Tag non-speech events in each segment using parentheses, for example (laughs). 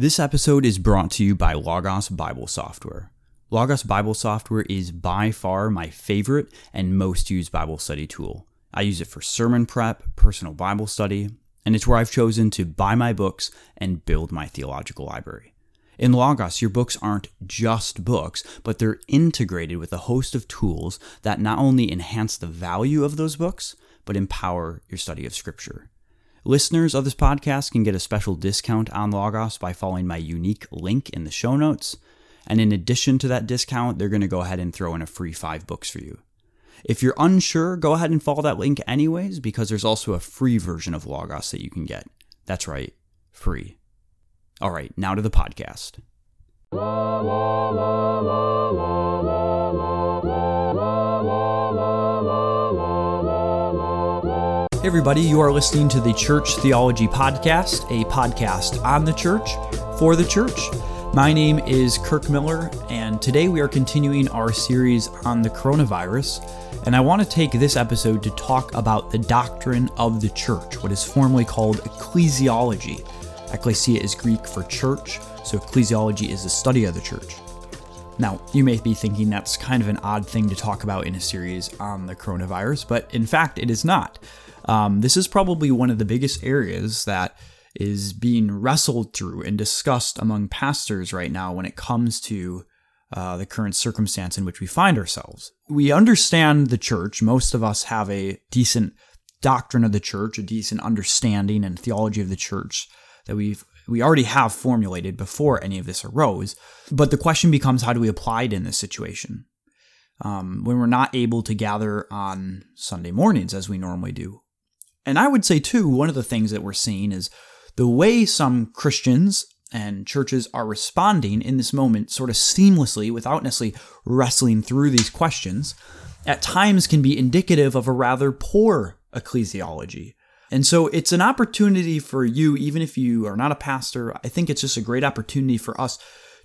This episode is brought to you by Logos Bible Software. Logos Bible Software is by far my favorite and most used Bible study tool. I use it for sermon prep, personal Bible study, and it's where I've chosen to buy my books and build my theological library. In Logos, your books aren't just books, but they're integrated with a host of tools that not only enhance the value of those books, but empower your study of Scripture. Listeners of this podcast can get a special discount on Logos by following my unique link in the show notes. And in addition to that discount, they're going to go ahead and throw in a free five books for you. If you're unsure, go ahead and follow that link anyways, because there's also a free version of Logos that you can get. That's right, free. All right, now to the podcast. Hey, everybody, you are listening to the Church Theology Podcast, a podcast on the church for the church. My name is Kirk Miller, and today we are continuing our series on the coronavirus. And I want to take this episode to talk about the doctrine of the church, what is formally called ecclesiology. Ecclesia is Greek for church, so ecclesiology is the study of the church. Now, you may be thinking that's kind of an odd thing to talk about in a series on the coronavirus, but in fact, it is not. Um, this is probably one of the biggest areas that is being wrestled through and discussed among pastors right now when it comes to uh, the current circumstance in which we find ourselves. We understand the church. Most of us have a decent doctrine of the church, a decent understanding and theology of the church that we've we already have formulated before any of this arose. But the question becomes how do we apply it in this situation? Um, when we're not able to gather on Sunday mornings as we normally do. And I would say, too, one of the things that we're seeing is the way some Christians and churches are responding in this moment, sort of seamlessly, without necessarily wrestling through these questions, at times can be indicative of a rather poor ecclesiology. And so it's an opportunity for you, even if you are not a pastor, I think it's just a great opportunity for us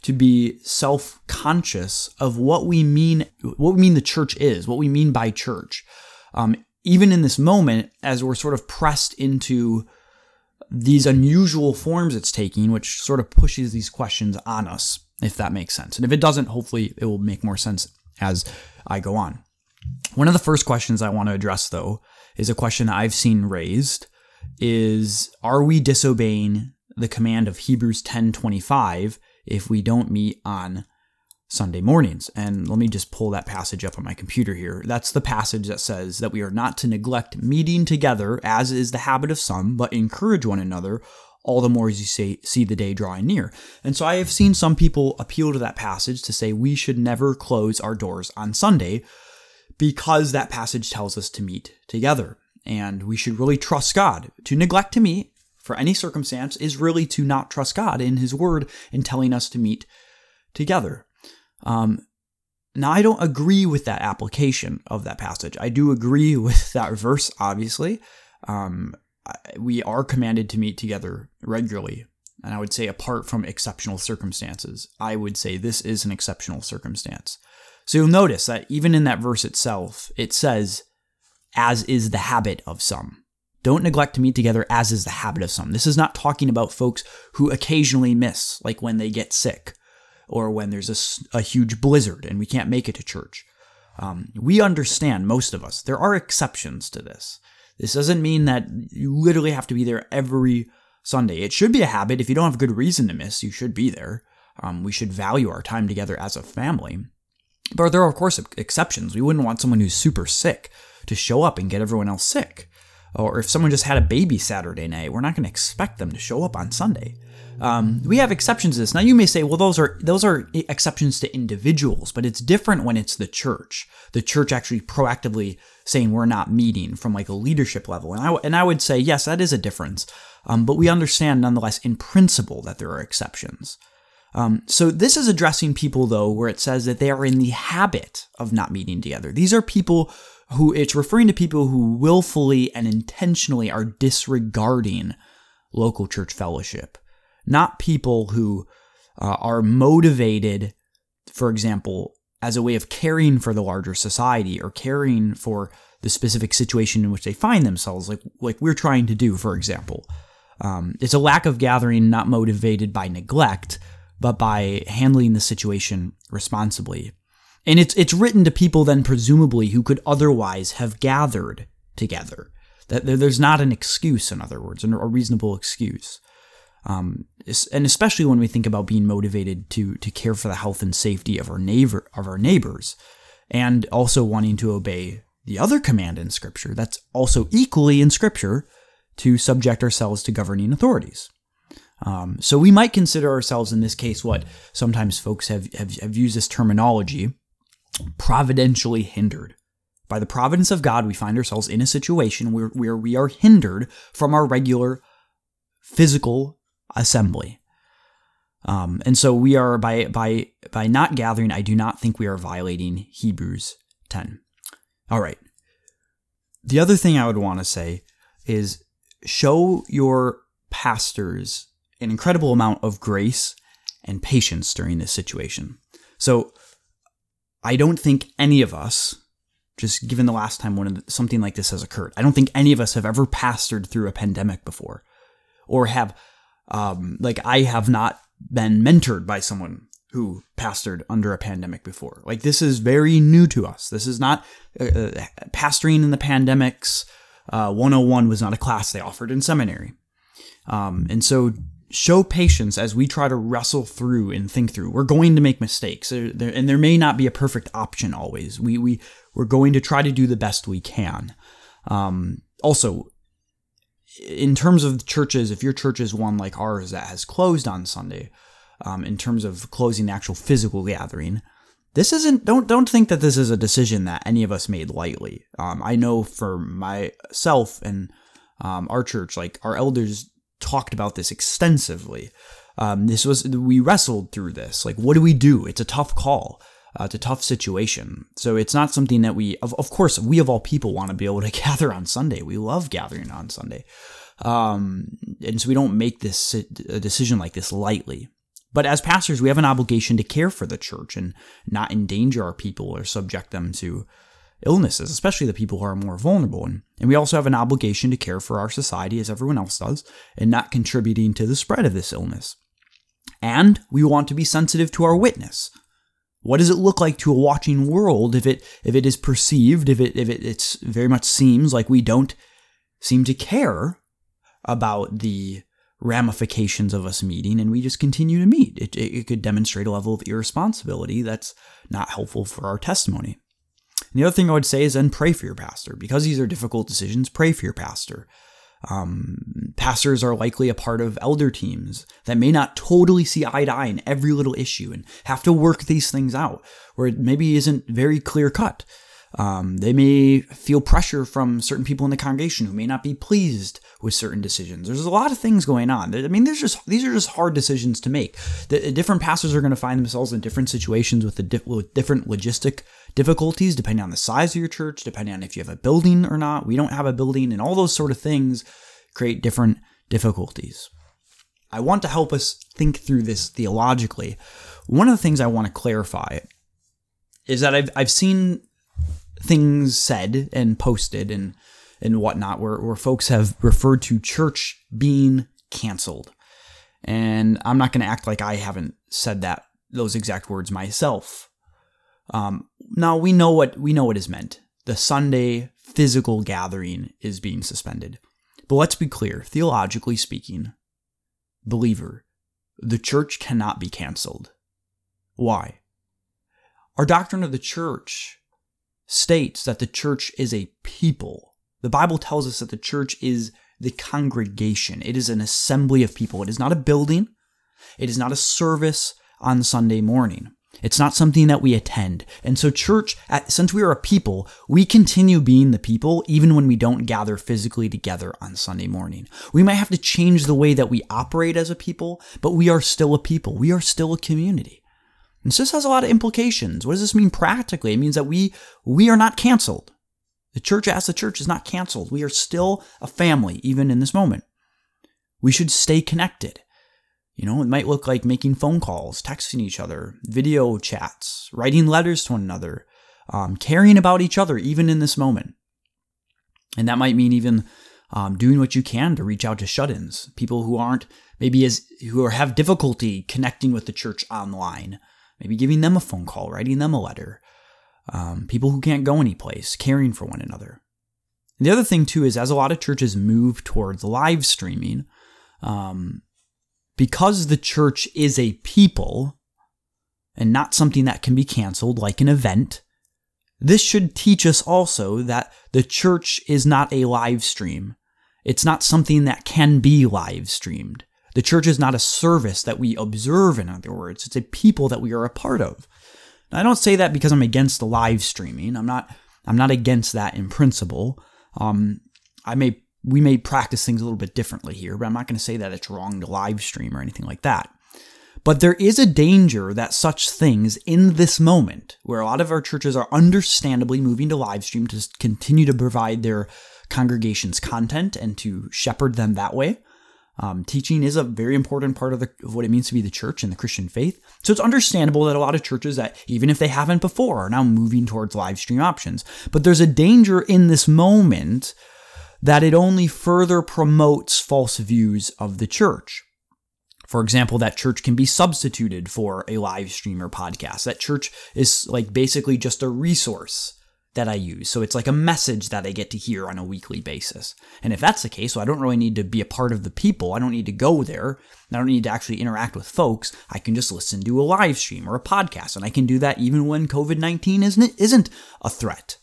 to be self-conscious of what we mean, what we mean the church is, what we mean by church. Um, even in this moment, as we're sort of pressed into these unusual forms it's taking, which sort of pushes these questions on us, if that makes sense. And if it doesn't, hopefully it will make more sense as I go on. One of the first questions I want to address, though, is a question I've seen raised is are we disobeying the command of Hebrews 10:25 if we don't meet on Sunday mornings? And let me just pull that passage up on my computer here. That's the passage that says that we are not to neglect meeting together as is the habit of some, but encourage one another all the more as you say, see the day drawing near. And so I have seen some people appeal to that passage to say we should never close our doors on Sunday because that passage tells us to meet together. And we should really trust God. To neglect to meet for any circumstance is really to not trust God in His Word in telling us to meet together. Um, now, I don't agree with that application of that passage. I do agree (laughs) with that verse, obviously. Um, we are commanded to meet together regularly. And I would say, apart from exceptional circumstances, I would say this is an exceptional circumstance. So you'll notice that even in that verse itself, it says, as is the habit of some. Don't neglect to meet together as is the habit of some. This is not talking about folks who occasionally miss, like when they get sick or when there's a, a huge blizzard and we can't make it to church. Um, we understand, most of us, there are exceptions to this. This doesn't mean that you literally have to be there every Sunday. It should be a habit. If you don't have good reason to miss, you should be there. Um, we should value our time together as a family. But there are, of course, exceptions. We wouldn't want someone who's super sick to show up and get everyone else sick. Or if someone just had a baby Saturday night, we're not going to expect them to show up on Sunday. Um, we have exceptions to this. Now you may say, well, those are those are exceptions to individuals, but it's different when it's the church. The church actually proactively saying we're not meeting from like a leadership level, and I and I would say yes, that is a difference. Um, but we understand nonetheless in principle that there are exceptions. Um, so this is addressing people though, where it says that they are in the habit of not meeting together. These are people who it's referring to people who willfully and intentionally are disregarding local church fellowship, not people who uh, are motivated, for example, as a way of caring for the larger society or caring for the specific situation in which they find themselves, like like we're trying to do, for example. Um, it's a lack of gathering not motivated by neglect, but by handling the situation responsibly. And it's it's written to people then presumably who could otherwise have gathered together. That there's not an excuse, in other words, a reasonable excuse. Um, and especially when we think about being motivated to to care for the health and safety of our neighbor of our neighbors, and also wanting to obey the other command in Scripture that's also equally in Scripture to subject ourselves to governing authorities. Um, so we might consider ourselves in this case what sometimes folks have, have, have used this terminology providentially hindered. By the providence of God, we find ourselves in a situation where, where we are hindered from our regular physical assembly. Um, and so we are by by by not gathering, I do not think we are violating Hebrews 10. All right. The other thing I would want to say is show your pastors an incredible amount of grace and patience during this situation. So I don't think any of us, just given the last time one the, something like this has occurred, I don't think any of us have ever pastored through a pandemic before, or have, um, like I have not been mentored by someone who pastored under a pandemic before. Like this is very new to us. This is not uh, uh pastoring in the pandemics. Uh, 101 was not a class they offered in seminary. Um, and so show patience as we try to wrestle through and think through. We're going to make mistakes, and there may not be a perfect option always. We we we're going to try to do the best we can. Um, also, in terms of churches, if your church is one like ours that has closed on Sunday, um, in terms of closing the actual physical gathering, this isn't don't don't think that this is a decision that any of us made lightly. Um, I know for myself and um, our church, like our elders talked about this extensively. Um, this was we wrestled through this. Like, what do we do? It's a tough call. Uh, it's a tough situation. So it's not something that we, of, of course, we of all people want to be able to (laughs) gather on Sunday. We love gathering on Sunday. Um, and so we don't make this a decision like this lightly. But as pastors, we have an obligation to care for the church and not endanger our people or subject them to illnesses, especially the people who are more vulnerable. And, and we also have an obligation to care for our society as everyone else does and not contributing to the spread of this illness. And we want to be sensitive to our witness. What does it look like to a watching world if it if it is perceived, if it if it it's very much seems like we don't seem to care about the ramifications of us meeting and we just continue to meet. It, it, it could demonstrate a level of irresponsibility that's not helpful for our testimony. And the other thing I would say is then pray for your pastor. Because these are difficult decisions, pray for your pastor. Um, pastors are likely a part of elder teams that may not totally see eye to eye in every little issue and have to work these things out, where it maybe isn't very clear cut. Um, they may feel pressure from certain people in the congregation who may not be pleased with certain decisions. There's a lot of things going on. I mean, there's just these are just hard decisions to make. The, different pastors are going to find themselves in different situations with, the, with different logistic difficulties, depending on the size of your church, depending on if you have a building or not. We don't have a building, and all those sort of things create different difficulties. I want to help us think through this theologically. One of the things I want to clarify is that I've, I've seen things said and posted and and whatnot where, where folks have referred to church being canceled. And I'm not going to act like I haven't said that those exact words myself. Um, now we know what we know what is meant. The Sunday physical gathering is being suspended. But let's be clear, theologically speaking, believer, the church cannot be canceled. Why? Our doctrine of the church states that the church is a people. The Bible tells us that the church is the congregation, it is an assembly of people. It is not a building, it is not a service on Sunday morning. It's not something that we attend. And so, church, since we are a people, we continue being the people even when we don't gather physically together on Sunday morning. We might have to change the way that we operate as a people, but we are still a people. We are still a community. And so this has a lot of implications. What does this mean practically? It means that we we are not canceled. The church as the church is not canceled. We are still a family, even in this moment. We should stay connected. You know, it might look like making phone calls, texting each other, video chats, writing letters to one another, um, caring about each other, even in this moment. And that might mean even um, doing what you can to reach out to shut-ins, people who aren't maybe as who are, have difficulty connecting with the church online, maybe giving them a phone call, writing them a letter, um, people who can't go anyplace, caring for one another. And the other thing too is as a lot of churches move towards live streaming, um, because the church is a people and not something that can be canceled like an event. This should teach us also that the church is not a live stream. It's not something that can be live streamed. The church is not a service that we observe, in other words. It's a people that we are a part of. Now, I don't say that because I'm against live streaming. I'm not. I'm not against that in principle. Um, I may we may practice things a little bit differently here, but I'm not going to say that it's wrong to live stream or anything like that. But there is a danger that such things in this moment, where a lot of our churches are understandably moving to live stream to continue to provide their congregations content and to shepherd them that way. Um, teaching is a very important part of, the, of what it means to be the church and the Christian faith. So it's understandable that a lot of churches that, even if they haven't before, are now moving towards live stream options. But there's a danger in this moment that it only further promotes false views of the church. For example, that church can be substituted for a live stream or podcast. That church is like basically just a resource that I use. So it's like a message that I get to hear on a weekly basis. And if that's the case, so I don't really need to be a part of the people. I don't need to go there. I don't need to actually interact with folks. I can just listen to a live stream or a podcast. And I can do that even when COVID 19 isn't, isn't a threat.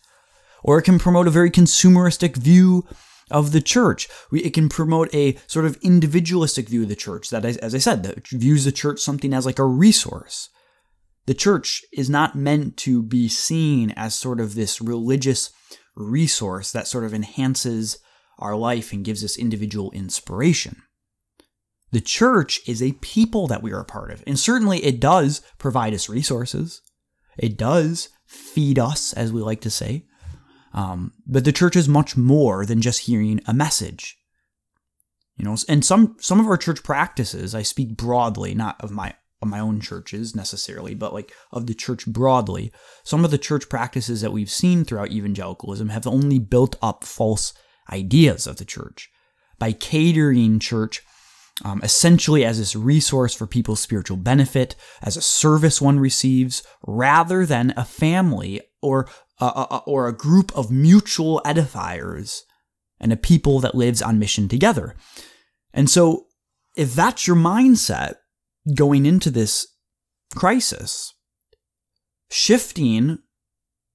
Or it can promote a very consumeristic view of the church. it can promote a sort of individualistic view of the church that, as I said, that views the church something as like a resource. The church is not meant to be seen as sort of this religious resource that sort of enhances our life and gives us individual inspiration. The church is a people that we are a part of, and certainly it does provide us resources. It does feed us, as we like to say. Um, but the church is much more than just hearing a message. You know, and some some of our church practices, I speak broadly, not of my my own churches necessarily, but like of the church broadly. Some of the church practices that we've seen throughout evangelicalism have only built up false ideas of the church by catering church um, essentially as this resource for people's spiritual benefit, as a service one receives, rather than a family or a, or a group of mutual edifiers and a people that lives on mission together. And so, if that's your mindset going into this crisis, shifting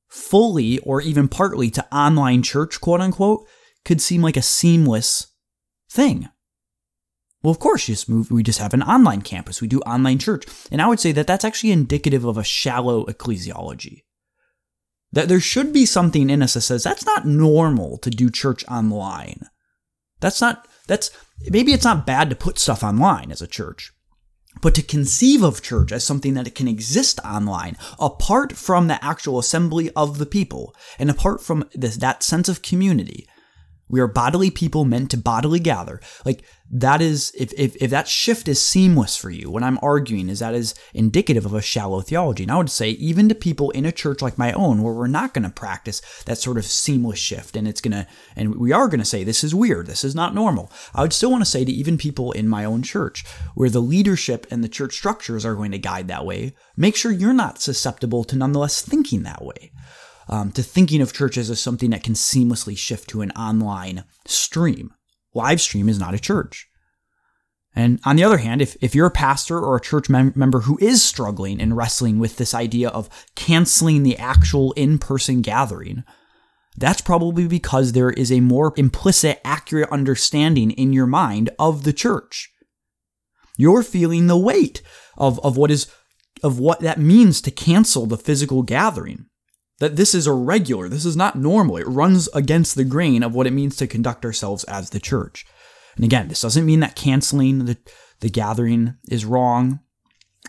fully or even partly to online church, quote unquote, could seem like a seamless thing. Well, of course, just move. We just have an online campus. We do online church, and I would say that that's actually indicative of a shallow ecclesiology. That there should be something in us that says that's not normal to do church online. That's not, that's, maybe it's not bad to put stuff online as a church, but to conceive of church as something that it can exist online, apart from the actual assembly of the people, and apart from this, that sense of community, we are bodily people meant to bodily gather. Like that is, if, if, if that shift is seamless for you, what I'm arguing is that is indicative of a shallow theology. And I would say, even to people in a church like my own, where we're not going to practice that sort of seamless shift, and it's going to, and we are going to say, this is weird, this is not normal. I would still want to say to even people in my own church, where the leadership and the church structures are going to guide that way, make sure you're not susceptible to nonetheless thinking that way um, to thinking of churches as something that can seamlessly shift to an online stream. Live stream is not a church. And on the other hand, if, if you're a pastor or a church mem- member who is struggling and wrestling with this idea of canceling the actual in person gathering, that's probably because there is a more implicit, accurate understanding in your mind of the church. You're feeling the weight of, of what is of what that means to cancel the physical gathering that this is irregular. This is not normal. It runs against the grain of what it means to conduct ourselves as the church. And again, this doesn't mean that canceling the, the gathering is wrong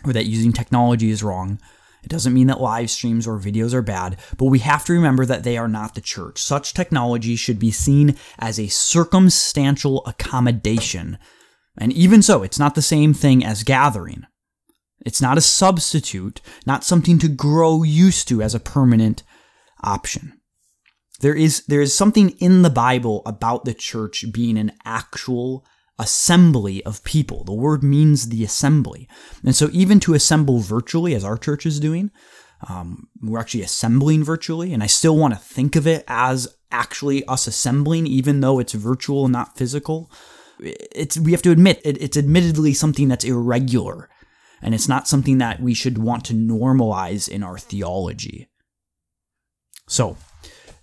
or that using technology is wrong. It doesn't mean that live streams or videos are bad, but we have to remember that they are not the church. Such technology should be seen as a circumstantial accommodation. And even so, it's not the same thing as gathering. It's not a substitute, not something to grow used to as a permanent option. There is there is something in the Bible about the church being an actual assembly of people. The word means the assembly. And so even to assemble virtually as our church is doing, um, we're actually assembling virtually, and I still want to think of it as actually us assembling, even though it's virtual and not physical. It's we have to admit it, it's admittedly something that's irregular, and it's not something that we should want to normalize in our theology. So,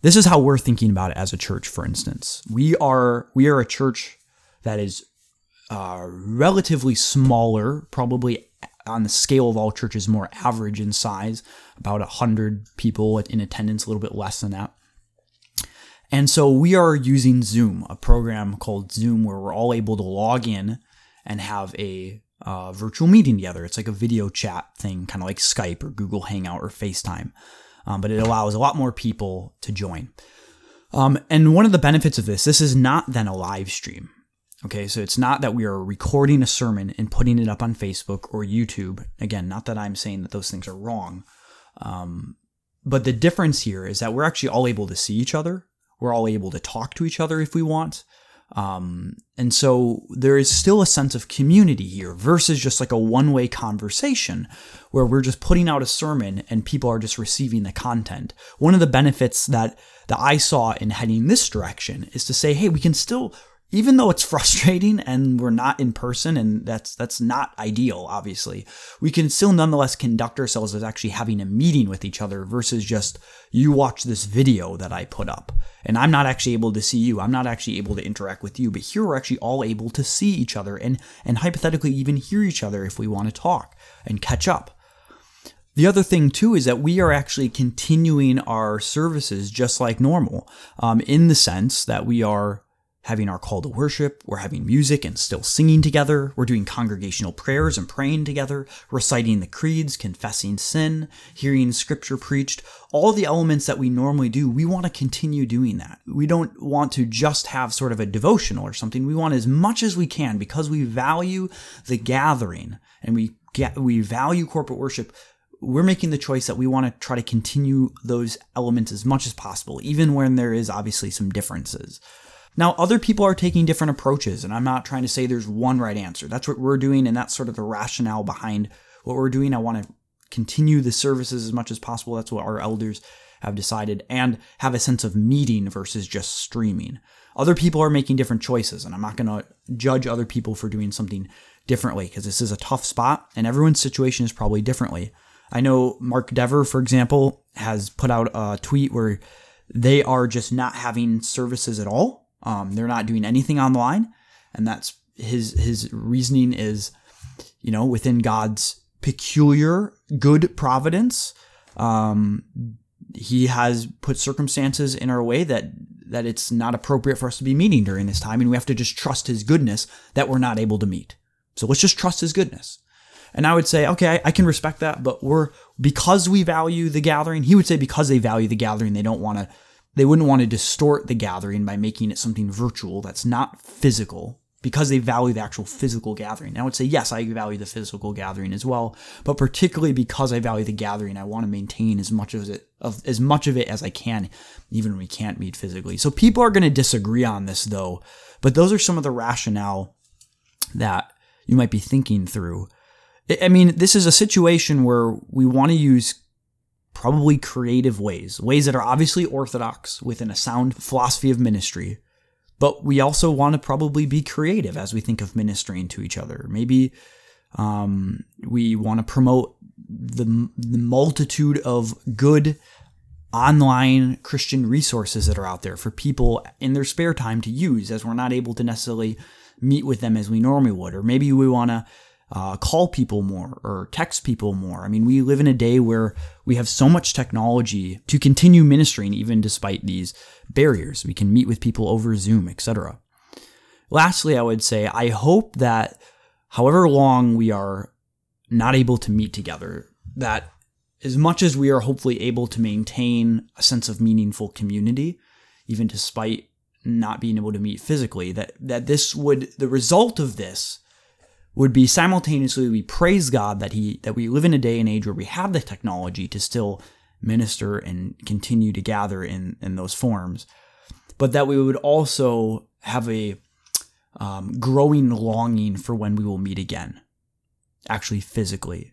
this is how we're thinking about it as a church. For instance, we are we are a church that is uh, relatively smaller, probably on the scale of all churches, more average in size, about 100 people in attendance, a little bit less than that. And so we are using Zoom, a program called Zoom where we're all able to log in and have a uh, virtual meeting together. It's like a video chat thing, kind of like Skype or Google Hangout or FaceTime, um, but it allows a lot more people to join. Um, and one of the benefits of this, this is not then a live stream. Okay, so it's not that we are recording a sermon and putting it up on Facebook or YouTube. Again, not that I'm saying that those things are wrong. Um, but the difference here is that we're actually all able to see each other. We're all able to talk to each other if we want. Um, and so there is still a sense of community here versus just like a one way conversation where we're just putting out a sermon and people are just receiving the content. One of the benefits that, that I saw in heading this direction is to say, hey, we can still even though it's (laughs) frustrating and we're not in person and that's that's not ideal obviously we can still nonetheless conduct ourselves as actually having a meeting with each other versus just you watch this video that i put up. And i'm not actually able to see you. I'm not actually able to interact with you but here we're actually all able to see each other and and hypothetically even hear each other if we want to talk and catch up. The other thing too is that we are actually continuing our services just like normal, um, in the sense that we are having our call to worship, we're having music and still singing together, we're doing congregational prayers and praying together, reciting the creeds, confessing sin, hearing scripture preached, all the elements that we normally do, we want to continue doing that. We don't want to just have sort of a devotional or something. We want as much as we can because we value the gathering and we get, we value corporate worship we're making the choice that we want to try to continue those elements as much as possible, even when there is obviously some differences. Now, other people are taking different approaches, and I'm not trying to say there's one right answer. That's what we're doing, and that's sort of the rationale behind what we're doing. I want to continue the services as much as possible. That's what our elders have decided, and have a sense of meeting versus just streaming. Other people are making different choices, and I'm not going to judge other people for doing something differently because this is a tough spot, and everyone's situation is probably differently. I know Mark Dever, for example, has put out a tweet where they are just not having services at all um, they're not doing anything online, and that's his his reasoning is, you know, within God's peculiar good providence. Um, he has put circumstances in our way that that it's not appropriate for us to be meeting during this time, and we have to just trust His goodness that we're not able to meet. So let's just trust His goodness. And I would say, okay, I, I can respect that, but we're because we value the gathering. He would say because they value the gathering, they don't want to they wouldn't want to distort the gathering by making it something virtual that's not physical because they value the actual physical gathering. And I would say, yes, I value the physical gathering as well, but particularly because I value the gathering, I want to maintain as much of it of as much of it as I can, even when we can't meet physically. So people are going to disagree on this though, but those are some of the rationale that you might be thinking through. I mean, this is a situation where we want to use probably creative ways, ways that are obviously orthodox within a sound philosophy of ministry. But we also want to probably be creative as we think of ministering to each other. Maybe um, we want to promote the, the multitude of good online Christian resources that are out there for people in their spare time to use as we're not able to necessarily meet with them as we normally would. Or maybe we want to uh, call people more or text people more. I mean, we live in a day where we have so much technology to continue ministering even despite these barriers. We can meet with people over Zoom, etc. Lastly, I would say I hope that however long we are not able to meet together, that as much as we are hopefully able to maintain a sense of meaningful community, even despite not being able to meet physically, that, that this would, the result of this would be simultaneously we praise God that he that we live in a day and age where we have the technology to still minister and continue to gather in, in those forms, but that we would also have a um, growing longing for when we will meet again, actually physically.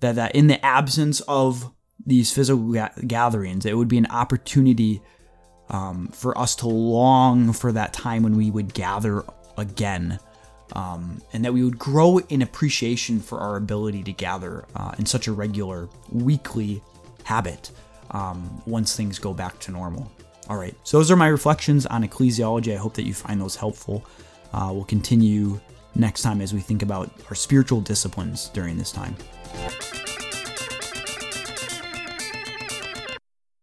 That, that in the absence of these physical ga- gatherings, it would be an opportunity um, for us to long for that time when we would gather again. Um, and that we would grow in appreciation for our ability to gather uh, in such a regular weekly habit um, once things go back to normal. All right, so those are my reflections on ecclesiology. I hope that you find those helpful. Uh, we'll continue next time as we think about our spiritual disciplines during this time.